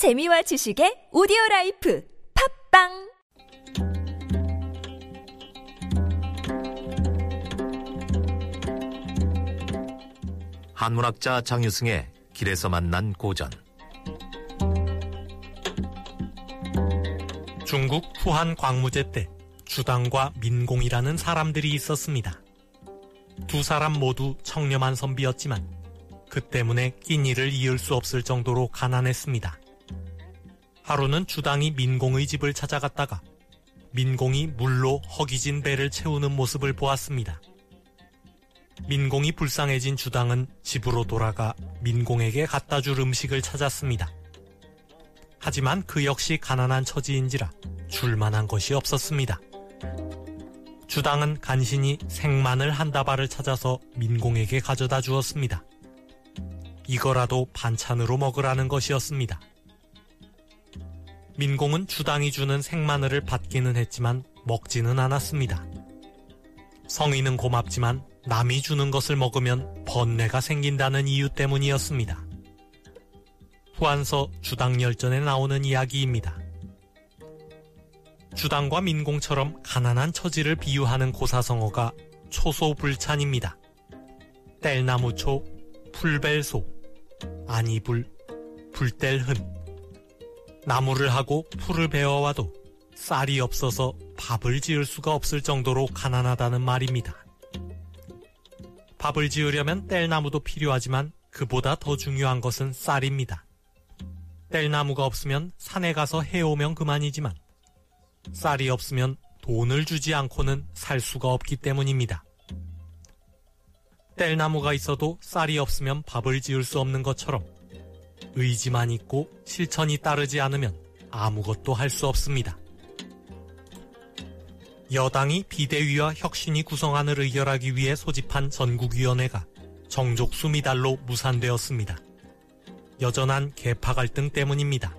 재미와 지식의 오디오 라이프 팟빵 한문학자 장유승의 길에서 만난 고전 중국 후한 광무제 때 주당과 민공이라는 사람들이 있었습니다. 두 사람 모두 청렴한 선비였지만 그 때문에 끼니를 이을 수 없을 정도로 가난했습니다. 하루는 주당이 민공의 집을 찾아갔다가 민공이 물로 허기진 배를 채우는 모습을 보았습니다. 민공이 불쌍해진 주당은 집으로 돌아가 민공에게 갖다 줄 음식을 찾았습니다. 하지만 그 역시 가난한 처지인지라 줄만한 것이 없었습니다. 주당은 간신히 생마늘 한 다발을 찾아서 민공에게 가져다 주었습니다. 이거라도 반찬으로 먹으라는 것이었습니다. 민공은 주당이 주는 생마늘을 받기는 했지만 먹지는 않았습니다. 성의는 고맙지만 남이 주는 것을 먹으면 번뇌가 생긴다는 이유 때문이었습니다. 후한서 주당열전에 나오는 이야기입니다. 주당과 민공처럼 가난한 처지를 비유하는 고사성어가 초소불찬입니다. 뗄나무초, 풀벨소, 아니불, 불뗄흔. 나무를 하고 풀을 베어와도 쌀이 없어서 밥을 지을 수가 없을 정도로 가난하다는 말입니다. 밥을 지으려면 뗄나무도 필요하지만 그보다 더 중요한 것은 쌀입니다. 뗄나무가 없으면 산에 가서 해오면 그만이지만 쌀이 없으면 돈을 주지 않고는 살 수가 없기 때문입니다. 뗄나무가 있어도 쌀이 없으면 밥을 지을 수 없는 것처럼 의지만 있고 실천이 따르지 않으면 아무것도 할 수 없습니다. 여당이 비대위와 혁신이 구성안을 의결하기 위해 소집한 전국위원회가 정족수 미달로 무산되었습니다. 여전한 계파 갈등 때문입니다.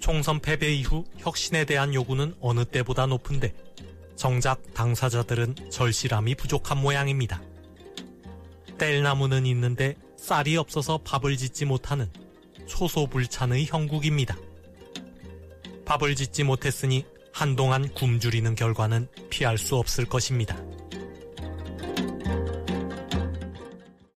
총선 패배 이후 혁신에 대한 요구는 어느 때보다 높은데 정작 당사자들은 절실함이 부족한 모양입니다. 뗄나무는 있는데 쌀이 없어서 밥을 짓지 못하는 초소불찬의 형국입니다. 밥을 짓지 못했으니 한동안 굶주리는 결과는 피할 수 없을 것입니다.